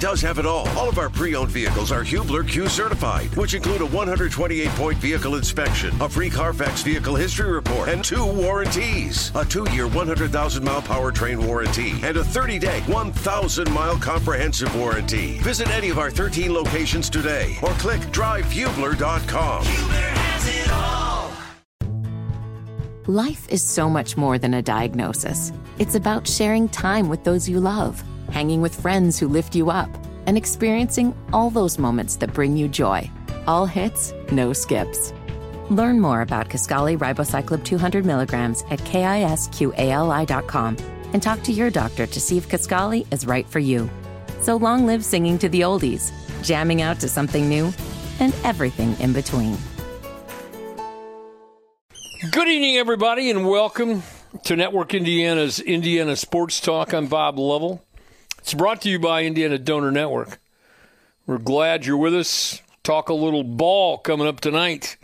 does have it all. All of our pre-owned vehicles are Hubler Q certified, which include a 128-point vehicle inspection, a free Carfax vehicle history report, and two warranties. A two-year 100,000-mile powertrain warranty and a 30-day 1,000-mile comprehensive warranty. Visit any of our 13 locations today or click drivehubler.com. Hubler has it all. Life is so much more than a diagnosis. It's about sharing time with those you love, hanging with friends who lift you up, and experiencing all those moments that bring you joy. All hits, no skips. Learn more about Kisqali Ribociclib 200 milligrams at kisqali.com and talk to your doctor to see if Kisqali is right for you. So long live singing to the oldies, jamming out to something new, and everything in between. Good evening, everybody, and welcome to Network Indiana's Indiana Sports Talk. I'm Bob Lovell. It's brought to you by Indiana Donor Network. We're glad you're with us. Talk a little ball coming up tonight.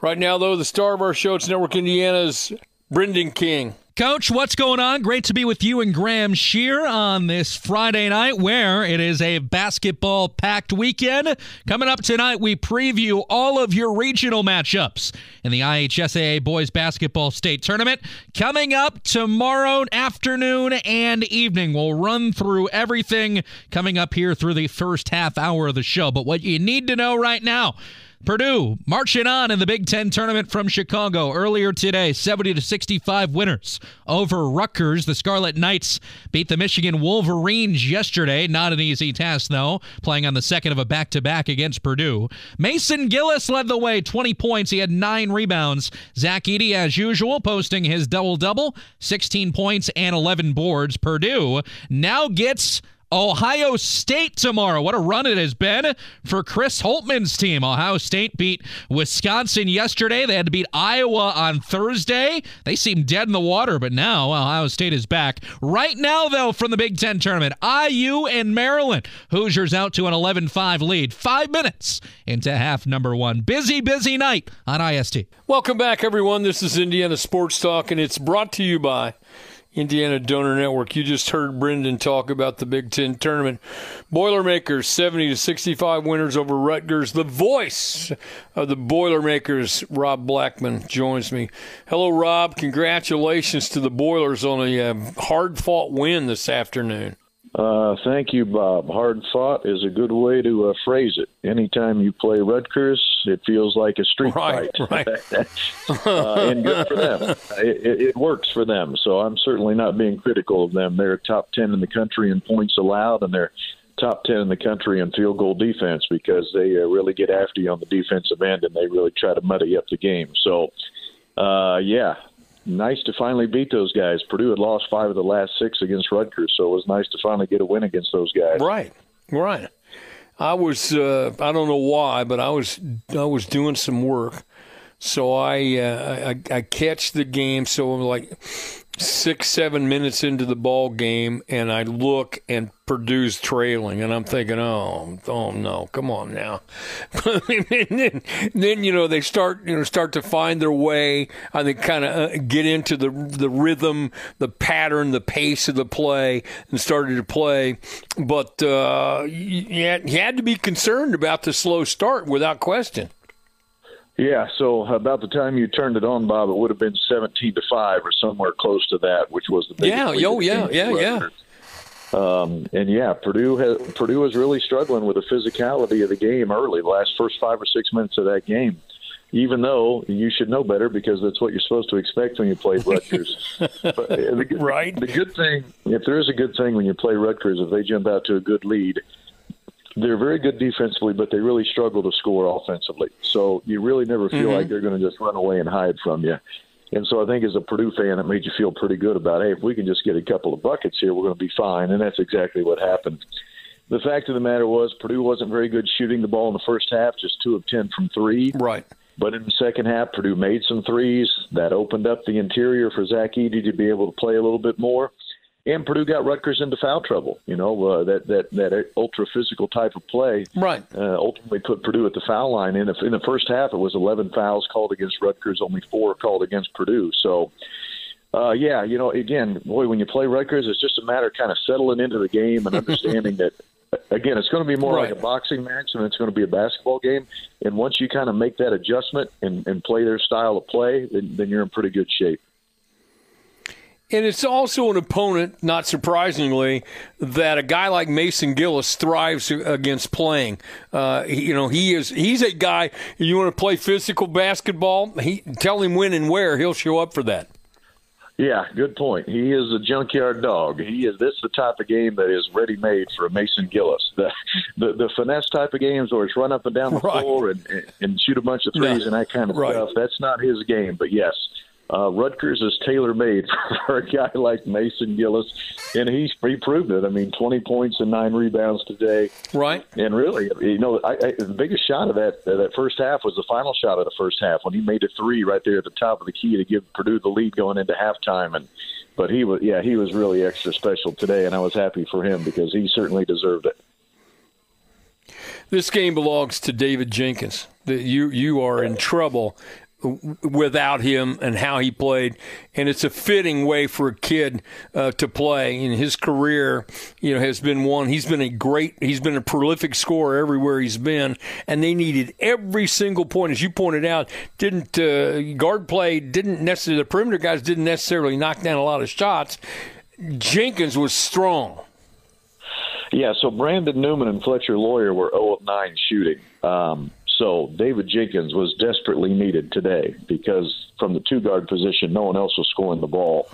Right now, though, the star of our show, it's Network Indiana's Brendan King. Coach, what's going on? Great to be with you and Graham Shear on this Friday night where it is a basketball packed weekend. Coming up tonight, we preview all of your regional matchups in the IHSAA Boys Basketball State Tournament. Coming up tomorrow afternoon and evening, we'll run through everything coming up here through the first half hour of the show. But what you need to know right now, Purdue marching on in the Big Ten tournament from Chicago earlier today, 70 to 65 winners over Rutgers. The Scarlet Knights beat the Michigan Wolverines yesterday. Not an easy task, though, playing on the second of a back to back against Purdue. Mason Gillis led the way, 20 points. He had nine rebounds. Zach Edey, as usual, posting his double double, 16 points and 11 boards. Purdue now gets Ohio State tomorrow. What a run it has been for Chris Holtmann's team. Ohio State beat Wisconsin yesterday. They had to beat Iowa on Thursday. They seem dead in the water, but now Ohio State is back. Right now, though, from the Big Ten tournament, IU and Maryland. Hoosiers out to an 11 5 lead. Five minutes into half number one. Busy, busy night on IST. Welcome back, everyone. This is Indiana Sports Talk, and it's brought to you by Indiana Donor Network. You just heard Brendan talk about the Big Ten tournament. Boilermakers 70 to 65 winners over Rutgers. The voice of the Boilermakers, Rob Blackmon, joins me. Hello, Rob. Congratulations to the Boilers on a uh, hard fought win this afternoon. Uh, thank you, Bob. Hard fought is a good way to uh, phrase it. Anytime you play Rutgers, it feels like a street right, fight. Right. uh, and good for them. It, it, works for them. So I'm certainly not being critical of them. They're top 10 in the country in points allowed, and they're top 10 in the country in field goal defense because they uh, really get after you on the defensive end and they really try to muddy up the game. So, uh, yeah, nice to finally beat those guys. Purdue had lost five of the last six against Rutgers, so it was nice to finally get a win against those guys. Right, right. I was uh, I don't know why, but I was I was doing some work, so I uh, I, I catch the game. So I'm like six, seven minutes into the ball game, and I look and Purdue's trailing, and I'm thinking, oh, oh no, come on now. and then, then, you know they start, you know, start to find their way. I think kind of uh, get into the the rhythm, the pattern, the pace of the play, and started to play. But uh, you, you had to be concerned about the slow start without question. Yeah, so about the time you turned it on, Bob, it would have been seventeen to five or somewhere close to that, which was the biggest yeah, yo, yeah, yeah, yeah. Um, and yeah, Purdue has, Purdue was really struggling with the physicality of the game early, the last first five or six minutes of that game. Even though you should know better because that's what you're supposed to expect when you play Rutgers. but uh, the, right. The good thing, if there is a good thing when you play Rutgers, if they jump out to a good lead, they're very good defensively, but they really struggle to score offensively. So you really never feel mm-hmm. like they're going to just run away and hide from you. And so I think as a Purdue fan, it made you feel pretty good about, hey, if we can just get a couple of buckets here, we're going to be fine. And that's exactly what happened. The fact of the matter was, Purdue wasn't very good shooting the ball in the first half, just two of 10 from three. Right. But in the second half, Purdue made some threes. That opened up the interior for Zach Edey to be able to play a little bit more and Purdue got Rutgers into foul trouble. You know uh, that that that ultra physical type of play, right? Uh, ultimately put Purdue at the foul line. And if in the first half it was 11 fouls called against Rutgers, only four called against Purdue. So. Uh, yeah, you know, again, boy, when you play Rutgers, it's just a matter of kind of settling into the game and understanding that again, it's going to be more Right. like a boxing match than it's going to be a basketball game. And once you kind of make that adjustment and, and play their style of play, then, then you're in pretty good shape. And it's also an opponent, not surprisingly, that a guy like Mason Gillis thrives against playing. Uh, you know, he is he's a guy. You want to play physical basketball? He tell him when and where he'll show up for that. Yeah, good point. He is a junkyard dog. He is. This is the type of game that is ready made for a Mason Gillis. The, the the finesse type of games where it's run up and down the Right. floor and, and and shoot a bunch of threes No. and that kind of Right. stuff. That's not his game. But yes, uh, Rutgers is tailor made for a guy like Mason Gillis, and he's he proved it. I mean, twenty points and nine rebounds today. Right? And really, you know, I, I, the biggest shot of that uh, that first half was the final shot of the first half when he made a three right there at the top of the key to give Purdue the lead going into halftime. And but he was, yeah, he was really extra special today, and I was happy for him because he certainly deserved it. This game belongs to David Jenkins. That you you are in trouble without him and how he played, and it's a fitting way for a kid uh, to play. And his career, you know, has been one. He's been a great. He's been a prolific scorer everywhere he's been, and they needed every single point, as you pointed out. Didn't uh, guard play? Didn't necessarily the perimeter guys didn't necessarily knock down a lot of shots. Jenkins was strong. Yeah, so Brandon Newman and Fletcher Loyer were 0 of 9 shooting. Um, so David Jenkins was desperately needed today because from the two guard position, no one else was scoring the ball.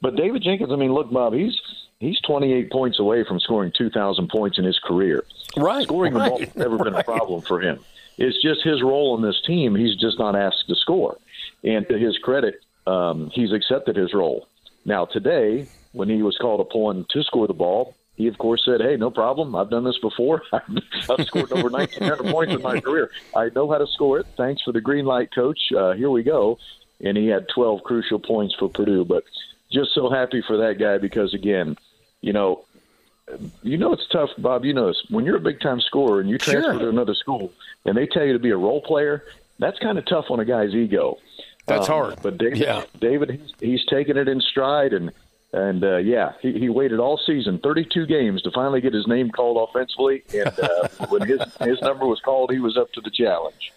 But David Jenkins, I mean, look, Bob, he's he's 28 points away from scoring 2,000 points in his career. Right, Scoring the ball has never been a problem for him. It's just his role in this team. He's just not asked to score. And to his credit, um, he's accepted his role. Now, today, when he was called upon to score the ball, he, of course, said, Hey, no problem. I've done this before. I've scored over 1,900 points in my career. I know how to score it. Thanks for the green light, coach. Uh, here we go. And he had 12 crucial points for Purdue. But just so happy for that guy because, again, you know, you know it's tough, Bob. You know this. When you're a big time scorer and you transfer Sure. to another school and they tell you to be a role player, that's kind of tough on a guy's ego. That's Um, hard. But David, Yeah. David, he's, he's taken it in stride, and and uh, yeah, he, he waited all season, 32 games, to finally get his name called offensively. And uh, when his his number was called, he was up to the challenge.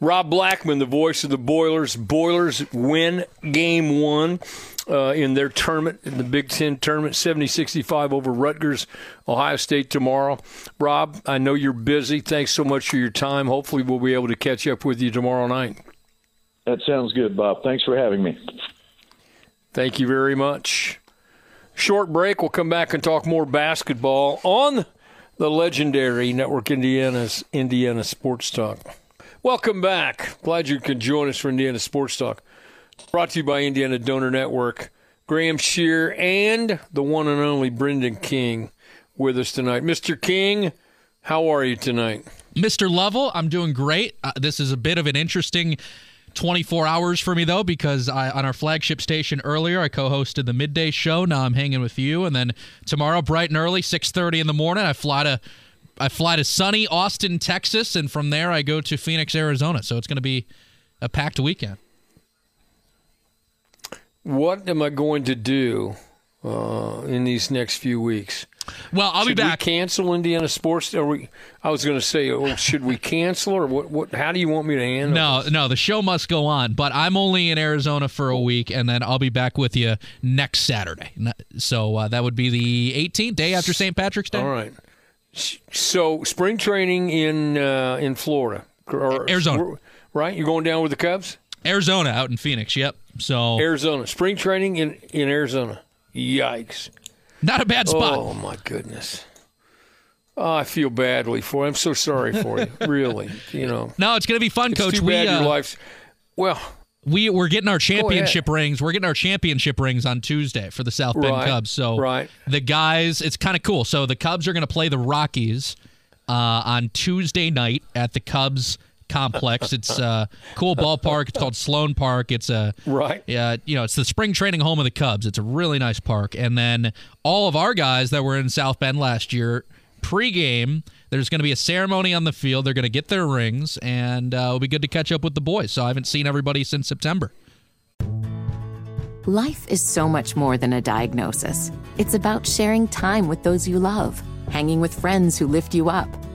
Rob Blackmon, the voice of the Boilers. Boilers win game one uh, in their tournament, in the Big Ten tournament, 70 65 over Rutgers, Ohio State tomorrow. Rob, I know you're busy. Thanks so much for your time. Hopefully, we'll be able to catch up with you tomorrow night. That sounds good, Bob. Thanks for having me. Thank you very much. Short break. We'll come back and talk more basketball on the legendary Network Indiana's Indiana Sports Talk. Welcome back. Glad you could join us for Indiana Sports Talk. Brought to you by Indiana Donor Network. Graham Shear and the one and only Brendan King with us tonight. Mr. King, how are you tonight? Mr. Lovell, I'm doing great. Uh, this is a bit of an interesting 24 hours for me though because I on our flagship station earlier I co-hosted the midday show. Now I'm hanging with you and then tomorrow bright and early 6:30 in the morning I fly to I fly to sunny Austin, Texas and from there I go to Phoenix, Arizona. So it's going to be a packed weekend. What am I going to do uh, in these next few weeks? Well, I'll should be back. we cancel Indiana sports? Are we? I was going to say, oh, should we cancel or what? What? How do you want me to handle? No, no, the show must go on. But I'm only in Arizona for a week, and then I'll be back with you next Saturday. So uh, that would be the 18th, day after St. Patrick's Day. All right. So spring training in uh, in Florida, or, Arizona. right? You're going down with the Cubs. Arizona out in Phoenix. Yep. So Arizona spring training in in Arizona. Yikes! Not a bad spot. Oh my goodness. Oh, I feel badly for you. I'm so sorry for you. really, you know. No, it's going to be fun, It's Coach. too we bad uh, your life's. Well, we we're getting our championship rings. We're getting our championship rings on Tuesday for the South Bend Right, Cubs. So right. the guys, it's kind of cool. So the Cubs are going to play the Rockies uh, on Tuesday night at the Cubs complex. It's a cool ballpark. It's called Sloan Park. It's a Right. Yeah, you know, it's the spring training home of the Cubs. It's a really nice park. And then all of our guys that were in South Bend last year, pregame, there's going to be a ceremony on the field. They're going to get their rings, and uh, it'll be good to catch up with the boys. So I haven't seen everybody since September. Life is so much more than a diagnosis. It's about sharing time with those you love, hanging with friends who lift you up,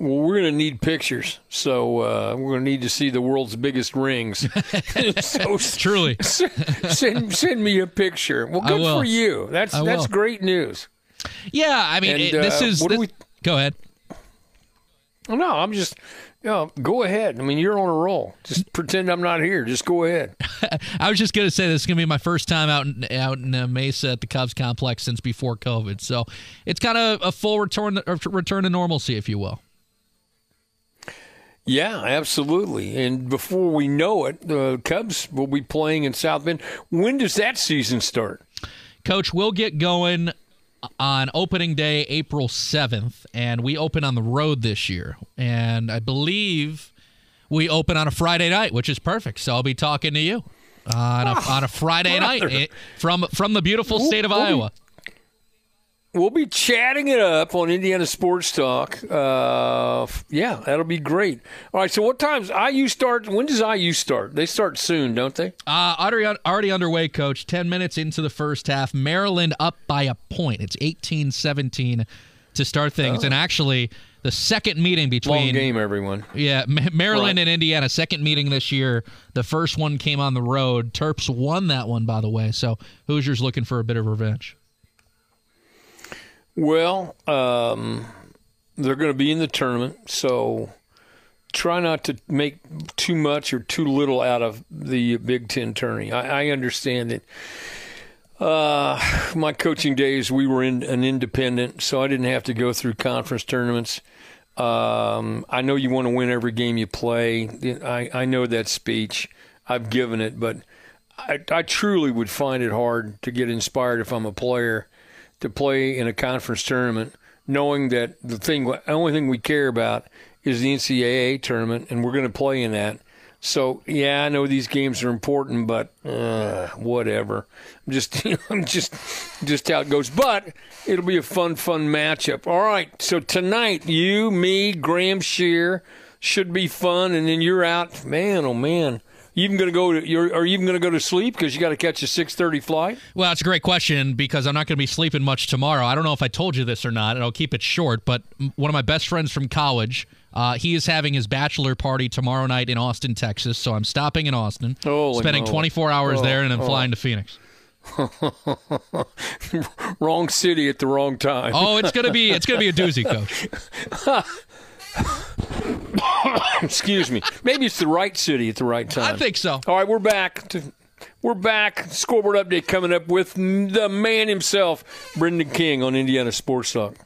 Well, we're going to need pictures, so uh, we're going to need to see the world's biggest rings. so Truly, send send me a picture. Well, good for you. That's that's great news. yeah. I mean, And, it- this uh, is. this- we- go ahead. Oh, no, I'm just, you know, go ahead. I mean, you're on a roll. Just pretend I'm not here. Just go ahead. I was just gonna say this is gonna be my first time out in, out in uh, Mesa at the Cubs complex since before COVID, so it's kind of a full return return to normalcy, if you will. Yeah, absolutely. And before we know it, the Cubs will be playing in South Bend. When does that season start? Coach, we'll get going on opening day, April 7th, and we open on the road this year. And I believe we open on a Friday night, which is perfect. So I'll be talking to you on a, on a Friday night brother. eh, from from the beautiful state of Iowa. We'll be chatting it up on Indiana Sports Talk. Uh, yeah, that'll be great. All right, so what times IU start? When does IU start? They start soon, don't they? Uh, already, already underway, coach. 10 minutes into the first half. Maryland up by a point. It's 18 17 to start things. And actually, the second meeting Long between. game, everyone. Yeah, Maryland Right. and Indiana, second meeting this year. The first one came on the road. Terps won that one, by the way. So Hoosiers looking for a bit of revenge. Well, um, they're going to be in the tournament, so try not to make too much or too little out of the Big Ten tourney. I, I understand that. Uh, my coaching days, we were in an independent, so I didn't have to go through conference tournaments. Um, I know you want to win every game you play. I, I know that speech. I've given it, but I, I truly would find it hard to get inspired if I'm a player to play in a conference tournament, knowing that the thing, the only thing we care about is the NCAA tournament, and we're going to play in that. So yeah, I know these games are important, but uh, whatever. I'm just, you know, I'm just, just how it goes. But it'll be a fun, fun matchup. All right. So tonight, you, me, Graham Shear, should be fun, and then you're out. Man, oh man. You even going to go to? You're, are you even going to go to sleep because you got to catch a 6:30 flight? Well, it's a great question because I'm not going to be sleeping much tomorrow. I don't know if I told you this or not, and I'll keep it short. But one of my best friends from college, uh, he is having his bachelor party tomorrow night in Austin, Texas. So I'm stopping in Austin, Holy spending moly. 24 hours Oh, there, and then oh. flying to Phoenix. wrong city at the wrong time. Oh, it's gonna be it's gonna be a doozy, coach. Excuse me. Maybe it's the right city at the right time. I think so. All right, we're back. To, we're back. Scoreboard update coming up with the man himself, Brendan King on Indiana Sports Talk.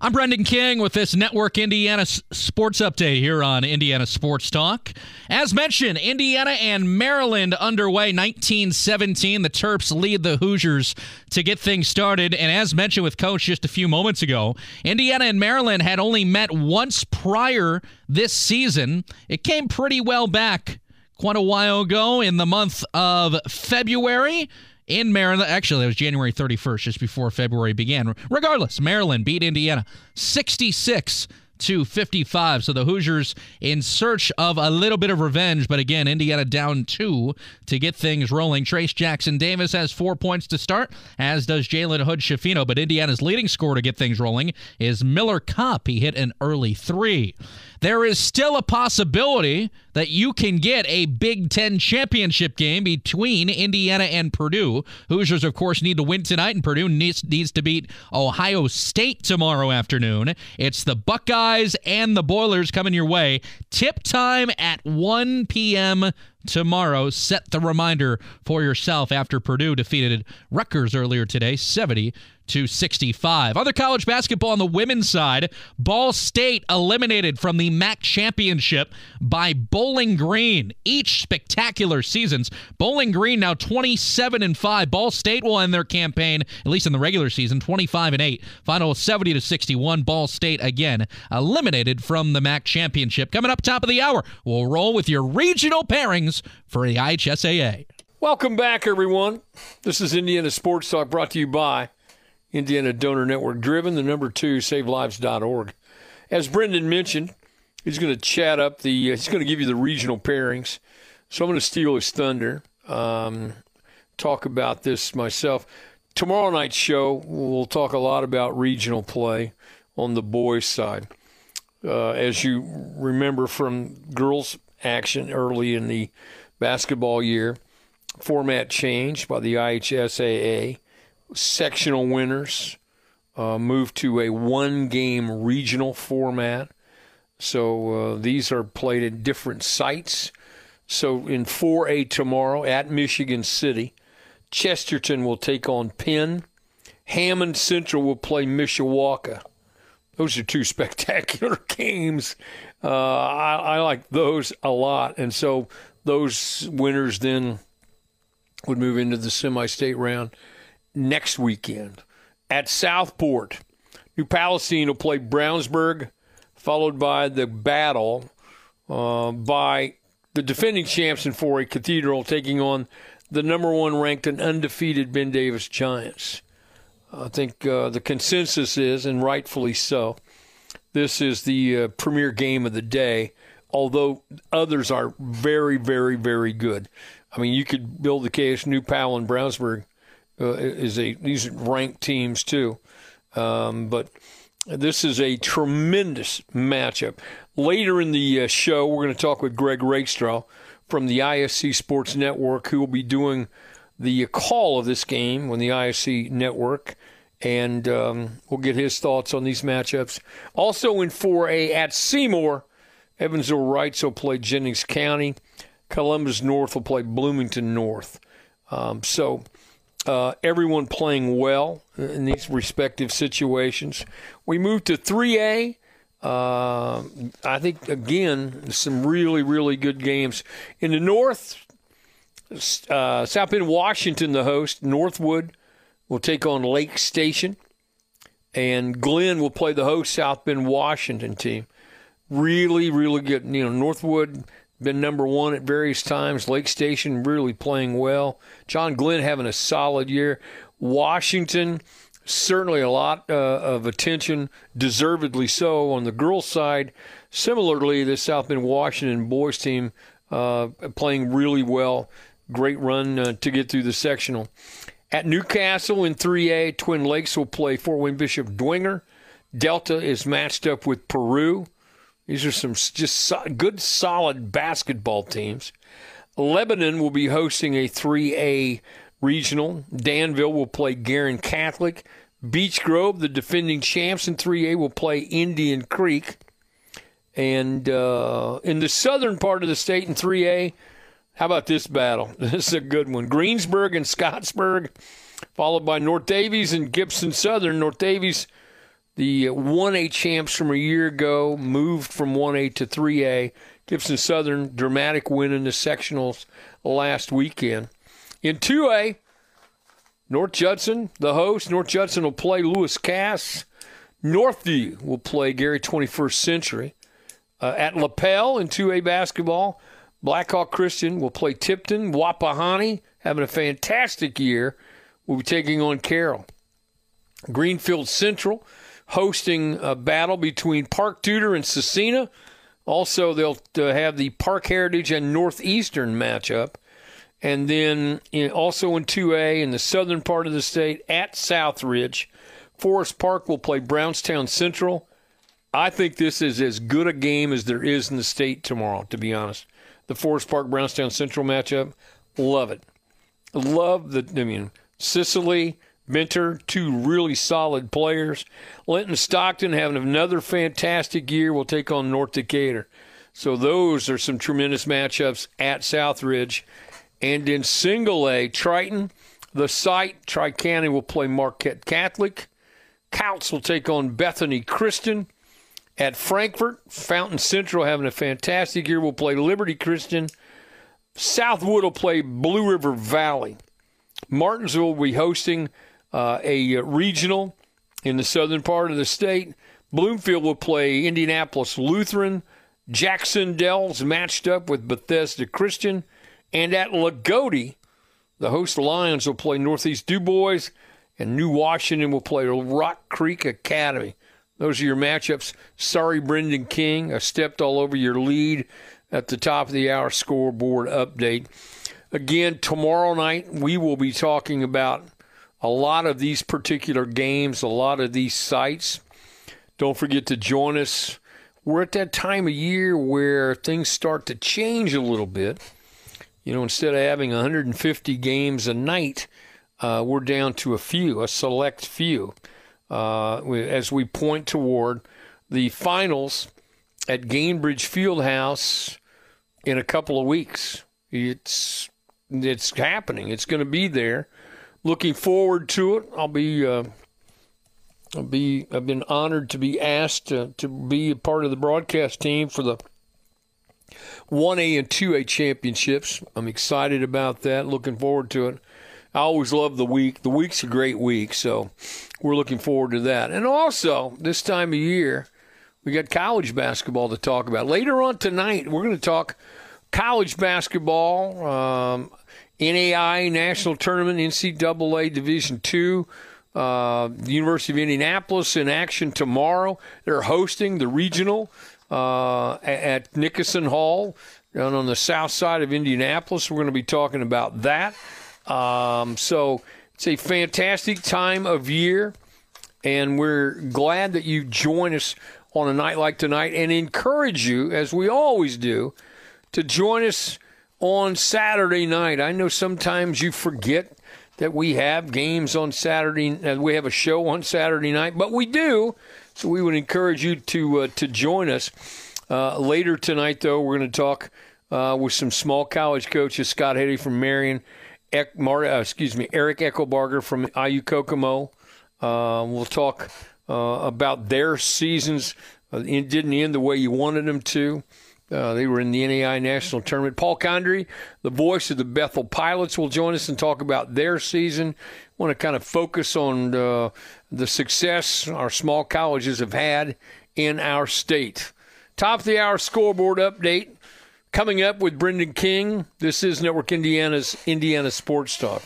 I'm Brendan King with this Network Indiana Sports Update here on Indiana Sports Talk. As mentioned, Indiana and Maryland underway 1917. The Terps lead the Hoosiers to get things started. And as mentioned with Coach just a few moments ago, Indiana and Maryland had only met once prior this season. It came pretty well back quite a while ago in the month of February in Maryland. Actually, it was January 31st, just before February began. Regardless, Maryland beat Indiana 66 to 55. So the Hoosiers in search of a little bit of revenge, but again, Indiana down two to get things rolling. Trayce Jackson Davis has four points to start, as does Jalen Hood Schifino. But Indiana's leading scorer to get things rolling is Miller Kopp. He hit an early three. There is still a possibility that you can get a Big Ten championship game between Indiana and Purdue. Hoosiers, of course, need to win tonight, and Purdue needs, needs to beat Ohio State tomorrow afternoon. It's the Buckeyes and the Boilers coming your way. Tip time at 1 p.m. tomorrow. Set the reminder for yourself after Purdue defeated Rutgers earlier today, 70 to 65. Other college basketball on the women's side, Ball State eliminated from the MAC championship by Bowling Green. Each spectacular seasons. Bowling Green now 27 and 5. Ball State will end their campaign at least in the regular season 25 and 8. Final 70 to 61. Ball State again eliminated from the MAC championship. Coming up top of the hour, we'll roll with your regional pairings for the IHSAA. Welcome back, everyone. This is Indiana Sports Talk brought to you by Indiana Donor Network, driven the number two, savelives.org. As Brendan mentioned, he's going to chat up the, uh, he's going to give you the regional pairings. So I'm going to steal his thunder, um, talk about this myself. Tomorrow night's show, we'll talk a lot about regional play on the boys' side. Uh, as you remember from girls' action early in the basketball year, format changed by the IHSAA. Sectional winners uh, moved to a one game regional format. So uh, these are played at different sites. So in 4A tomorrow at Michigan City, Chesterton will take on Penn. Hammond Central will play Mishawaka. Those are two spectacular games. Uh, I, I like those a lot. And so those winners then would move into the semi state round next weekend. At Southport, New Palestine will play Brownsburg, followed by the battle uh, by the defending champs in 4A Cathedral taking on the number one ranked and undefeated Ben Davis Giants. I think uh, the consensus is, and rightfully so, this is the uh, premier game of the day, although others are very, very, very good. I mean, you could build the case. New Powell and Brownsburg uh, is a these ranked teams too, um, but this is a tremendous matchup. Later in the uh, show, we're going to talk with Greg Rakestraw from the ISC Sports Network, who will be doing the call of this game on the ISC Network, and um, we'll get his thoughts on these matchups. Also in 4A at Seymour, Evansville Reitz will play Jennings County. Columbus North will play Bloomington North. Um, so uh, everyone playing well in these respective situations. We move to 3A. Uh, I think, again, some really, really good games. In the North, uh, South Bend, Washington, the host. Northwood will take on Lake Station. And Glenn will play the host South Bend, Washington team. Really, really good. You know, Northwood been number one at various times. Lake Station really playing well. John Glenn having a solid year. Washington, certainly a lot uh, of attention, deservedly so on the girls' side. Similarly, the South Bend Washington boys team uh, playing really well. Great run uh, to get through the sectional. At Newcastle in 3A, Twin Lakes will play Fort Wayne Bishop Dwenger. Delta is matched up with Peru. These are some just good, solid basketball teams. Lebanon will be hosting a 3A regional. Danville will play Guerin Catholic. Beech Grove, the defending champs in 3A, will play Indian Creek. And uh, in the southern part of the state in 3A, how about this battle? This is a good one. Greensburg and Scottsburg, followed by North Daviess and Gibson Southern. North Daviess the 1A champs from a year ago moved from 1A to 3A. Gibson Southern, dramatic win in the sectionals last weekend. In 2A, North Judson, the host. North Judson will play Lewis Cass. Northview will play Gary 21st Century. Uh, at Lapel in 2A basketball, Blackhawk Christian will play Tipton. Wapahani, having a fantastic year, will be taking on Carroll. Greenfield Central hosting a battle between Park Tudor and Scecina. Also, they'll uh, have the Parke Heritage and Northeastern matchup. And then in, also in 2A in the southern part of the state at Southridge, Forest Park will play Brownstown Central. I think this is as good a game as there is in the state tomorrow, to be honest. The Forest Park Brownstown Central matchup, love it. Love the, I mean, Sicily, Mentor, two really solid players. Linton Stockton having another fantastic year will take on North Decatur. So those are some tremendous matchups at Southridge. And in single A, Triton The site, Tri will play Marquette Catholic. Couts will take on Bethany Christian. At Frankfort, Fountain Central having a fantastic year. will play Liberty Christian. Southwood will play Blue River Valley. Martinsville will be hosting uh, a regional in the southern part of the state. Bloomfield will play Indianapolis Lutheran. Jac-Cen-Del's matched up with Bethesda Christian. And at Loogootee, the host Lions will play Northeast DuBois, and New Washington will play Rock Creek Academy. Those are your matchups. Sorry, Brendan King. I stepped all over your lead at the top of the hour scoreboard update. Again, tomorrow night we will be talking about a lot of these particular games, a lot of these sites. Don't forget to join us. We're at that time of year where things start to change a little bit. You know, instead of having 150 games a night, uh, we're down to a few, a select few, uh, as we point toward the finals at Gainbridge Fieldhouse in a couple of weeks. It's it's happening. It's going to be there. Looking forward to it. I'll be uh, I'll be I've been honored to be asked to, to be a part of the broadcast team for the 1A and 2A championships. I'm excited about that. Looking forward to it. I always love the week. The week's a great week, so we're looking forward to that. And also, this time of year, we got college basketball to talk about. Later on tonight, we're going to talk college basketball, um, NAI National Tournament, NCAA Division Two. Uh, the University of Indianapolis in action tomorrow. They're hosting the regional uh, at Nicoson Hall down on the south side of Indianapolis. We're going to be talking about that. Um, so it's a fantastic time of year, and we're glad that you join us on a night like tonight and encourage you, as we always do, to join us on Saturday night. I know sometimes you forget that we have games on Saturday, and we have a show on Saturday night, but we do. So we would encourage you to uh, to join us uh, later tonight. Though we're going to talk uh, with some small college coaches, Scott Haley from Marion, Ek, Mar- uh, excuse me, Eric Eckelbarger from IU Kokomo. Uh, we'll talk uh, about their seasons. it didn't end the way you wanted them to. Uh, they were in the NAI National Tournament. Paul Condry, the voice of the Bethel Pilots, will join us and talk about their season. Want to kind of focus on uh, the success our small colleges have had in our state. Top of the hour scoreboard update coming up with Brendan King. This is Network Indiana's Indiana Sports Talk.